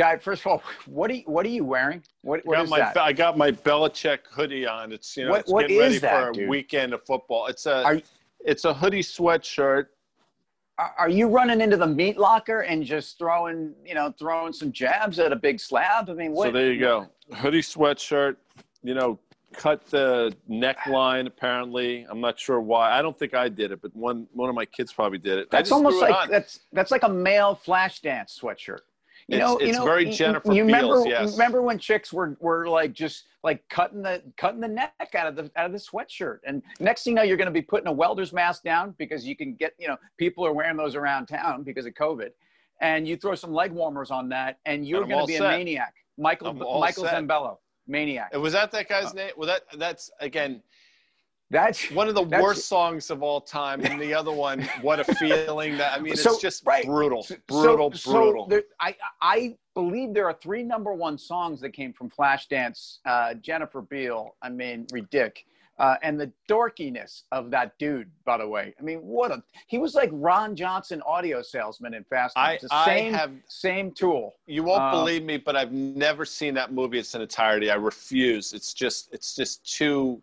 Guy, first of all, what are you, what are you wearing? What, what got is my, that? I got my Belichick hoodie on. It's you know What- it's what getting ready that, for a dude? weekend of football. It's a Are it's a hoodie sweatshirt. Are are you running into the meat locker and just throwing, you know, throwing some jabs at a big slab? I mean, what? So there you go. Hoodie sweatshirt. You know, cut the neckline. Apparently, I'm not sure why. I don't think I did it, but one one of my kids probably did it. That's almost it like on. that's that's like a male flash dance sweatshirt. You It's- know, you know, very Jennifer You Beals, remember, yes. remember when chicks were were like just like cutting the cutting the neck out of the out of the sweatshirt, and next thing you know, you're going to be putting a welder's mask down because you can get you know people are wearing those around town because of COVID, and you throw some leg warmers on that, and you're going to be set. a maniac. Michael Michael set. Zambello, maniac. Was that that Uh, guy's name? Well, that that's again That's one of the That's- worst songs of all time, and the other one, "What a Feeling." That I mean, it's So, just right. brutal, brutal, so, brutal. So there, I I believe there are three number one songs that came from Flashdance. Uh, Jennifer Beal, I mean, ridic. Uh, and the dorkiness of that dude, by the way. I mean, what a he was like Ron Johnson, audio salesman in Fast I- I same have- same tool. You won't Uh, believe me, but I've never seen that movie in its entirety. I refuse. It's just, it's just too,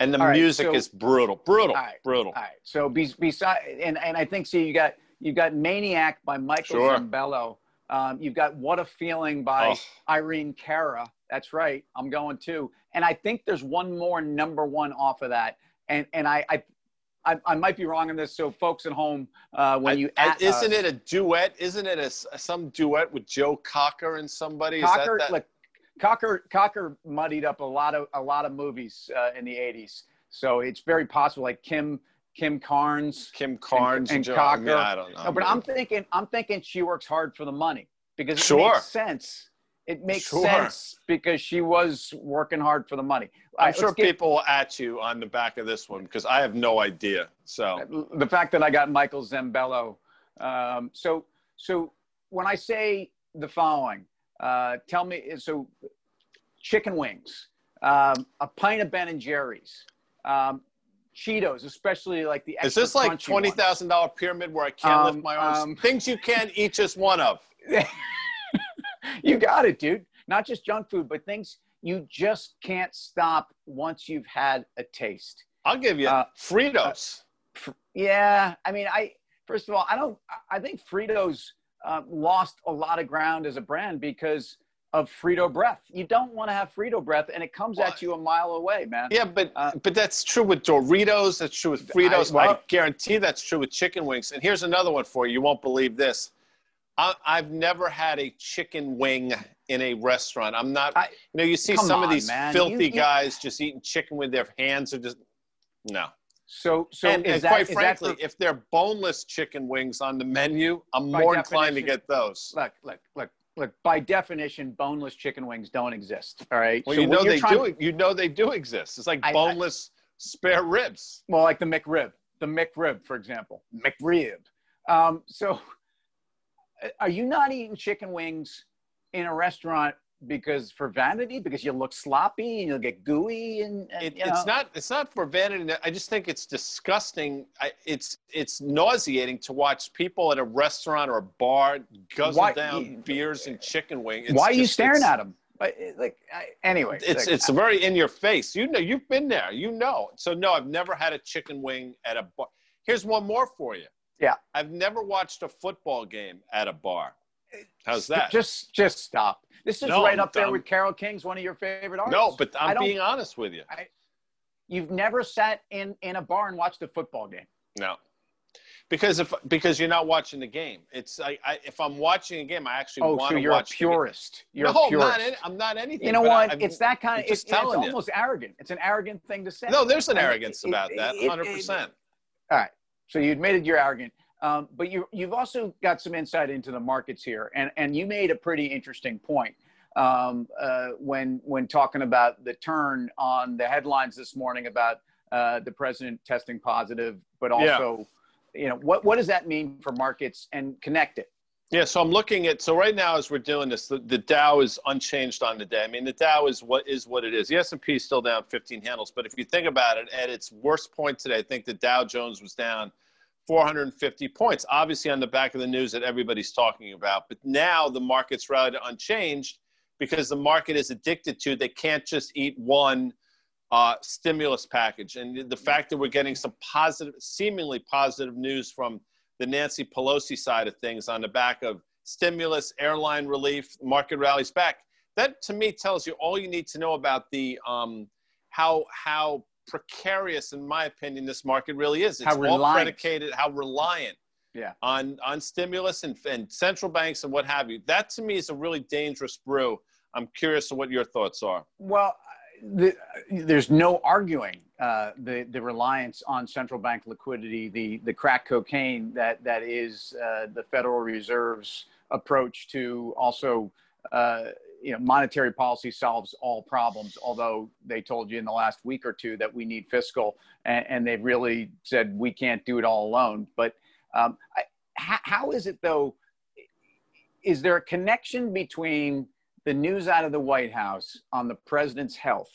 and the right, music so- is brutal, brutal, All right, brutal. All right. So be, beside and and I think see you got you got Maniac by Michael Sure. Zambello. Um, you've got What a Feeling by Oh. Irene Cara. That's right. I'm going too. And I think there's one more number one off of that. And and I I, I, I might be wrong on this. So folks at home, uh, when I- you at isn't us- it a duet? Isn't it a, some duet with Joe Cocker and somebody? Is Cocker, that, that look, Cocker, Cocker muddied up a lot of a lot of movies uh, in the '80s, so it's very possible. Like Kim, Kim Carnes, Kim Carnes and? I, mean, Cocker. I don't know. No, but I'm thinking, I'm thinking she works hard for the money because it Sure. makes sense. It makes Sure. sense because she was working hard for the money. I'm right, sure get- people will at you on the back of this one because I have no idea. So the fact that I got Michael Zambello. Um, so, so when I say the following, uh, tell me. So, chicken wings, um, a pint of Ben and Jerry's, um, Cheetos, especially like the. is this like twenty thousand dollar pyramid where I can't Um, lift my arms? um, Things you can't eat just one of. you got it, dude. Not just junk food, but things you just can't stop once you've had a taste. I'll give you Uh, Fritos. Yeah, I mean, I first of all, I don't. I think Fritos uh, lost a lot of ground as a brand because of Frito breath. You don't want to have Frito breath, and it comes Well, at you a mile away, man. Yeah, but Uh, but that's true with Doritos. That's true with Fritos. I, well- guarantee that's true with chicken wings. And here's another one for you. You won't believe this. I, I've never had a chicken wing in a restaurant. I'm not. I- you know, you see some of these man. filthy You- you- guys just eating chicken with their hands. or just no. So, so and and that, quite frankly, for- if they're boneless chicken wings on the menu, I'm more inclined to get those. look, look, look, look. By definition, boneless chicken wings don't exist. All right. Well, So you know they do. You know they do exist. It's like I- I- boneless spare ribs. Well, like the McRib, the McRib, for example, McRib. Um, so, uh, are you not eating chicken wings in a restaurant because for vanity? Because you look sloppy and you'll get gooey and, and It, it's know? not. It's not for vanity. I just think it's disgusting. I, it's it's nauseating to watch people at a restaurant or a bar guzzle Why- down beers and chicken wings Why are you just- staring at them? Like, I, anyway, It's like, it's very in your face. You know, you've been there. You know. So no, I've never had a chicken wing at a bar. Here's one more for you. Yeah. I've never watched a football game at a bar. How's that? Just, just stop. This is No, right up there I'm- with Carole King's one of your favorite artists. no, but I I'm being honest with you. You've never sat in in a bar and watched a football game. No, because if because you're not watching the game. It's I, I if I'm watching a game, I actually Oh, want so to you're a watch. the game. purist. You're no, a purist. I'm not. I'm not anything. you know what? I, it's that kind of. It's, it's almost arrogant. It's an arrogant thing to say. No, there's an I mean, arrogance about it- that. Hundred percent. All right. So you admitted you're arrogant, um, but you you've also got some insight into the markets here, and and you made a pretty interesting point um, uh, when when talking about the turn on the headlines this morning about uh, the president testing positive, but Yeah. also, you know, what what does that mean for markets and connect it? Yeah, so I'm looking at so right now as we're doing this, the, the Dow is unchanged on the day. I mean, the Dow is what is what it is. The S&P is still down 15 handles, but if you think about it, at its worst point today, I think the Dow Jones was down 450 points, obviously on the back of the news that everybody's talking about. But now the market's rather unchanged because the market is addicted to they can't just eat one uh, stimulus package. And the fact that we're getting some positive, seemingly positive news from the Nancy Pelosi side of things on the back of stimulus, airline relief, market rallies back. That to me tells you all you need to know about the um, how how precarious, in my opinion, this market really is. It's how all predicated how reliant yeah. on on stimulus and, and central banks and what have you. That to me is a really dangerous brew. I'm curious what your thoughts are. Well, the, there's no arguing uh, the the reliance on central bank liquidity, the the crack cocaine that that is uh, the Federal Reserve's approach to also. Uh, you know, monetary policy solves all problems. Although they told you in the last week or two that we need fiscal, and, and they've really said we can't do it all alone. But um, I, how, how is it though? Is there a connection between the news out of the White House on the president's health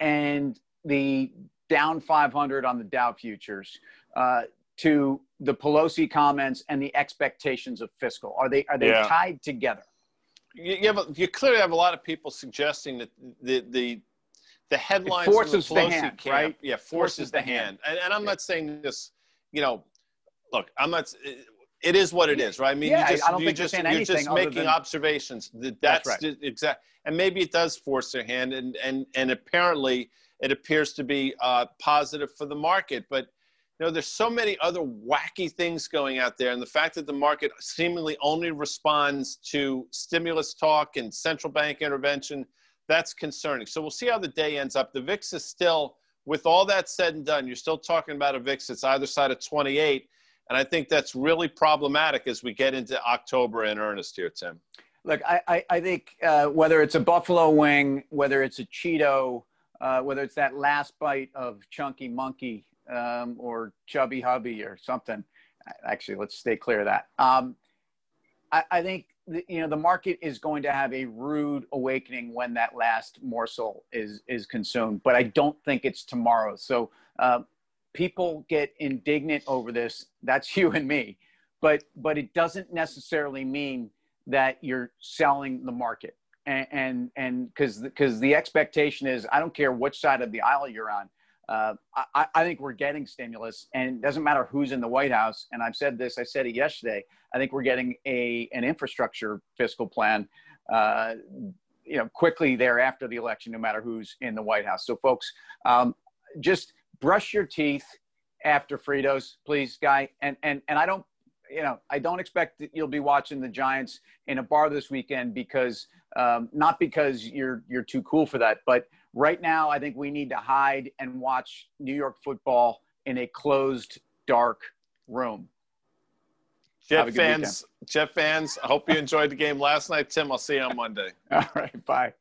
and the down 500 on the Dow futures uh, to the Pelosi comments and the expectations of fiscal? Are they are they yeah. tied together? You, you, have a, you clearly have a lot of people suggesting that the the the headlines it forces the, the hand, camp, right? Yeah, forces, forces the, the hand. hand. And, and I'm yeah. not saying this, you know. Look, I'm not it is what it is, right? I mean, yeah, you just, I don't you think just, you're, you're just making than... observations. That's, that's right. exact, and maybe it does force their hand, and and and apparently it appears to be uh, positive for the market. But you know, there's so many other wacky things going out there, and the fact that the market seemingly only responds to stimulus talk and central bank intervention, that's concerning. So we'll see how the day ends up. The VIX is still, with all that said and done, you're still talking about a VIX that's either side of 28 and I think that's really problematic as we get into October in earnest here, Tim. Look, I, I, I think uh, whether it's a buffalo wing, whether it's a Cheeto, uh, whether it's that last bite of Chunky Monkey um, or Chubby Hubby or something, actually, let's stay clear of that. Um, I, I think the, you know the market is going to have a rude awakening when that last morsel is is consumed, but I don't think it's tomorrow. So uh, people get indignant over this that's you and me but but it doesn't necessarily mean that you're selling the market and and because because the expectation is i don't care which side of the aisle you're on uh, I, I think we're getting stimulus and it doesn't matter who's in the white house. And i've said this i said it yesterday. I think we're getting a an infrastructure fiscal plan uh, you know quickly thereafter the election no matter who's in the white house. So folks um, just brush your teeth after Fritos, please, guy. And and and I don't, you know, I don't expect that you'll be watching the Giants in a bar this weekend because um, not because you're you're too cool for that, but right now I think we need to hide and watch New York football in a closed, dark room. Jet fans, Jet fans, I hope you enjoyed the game last night. Tim, I'll see you on Monday. All right, bye.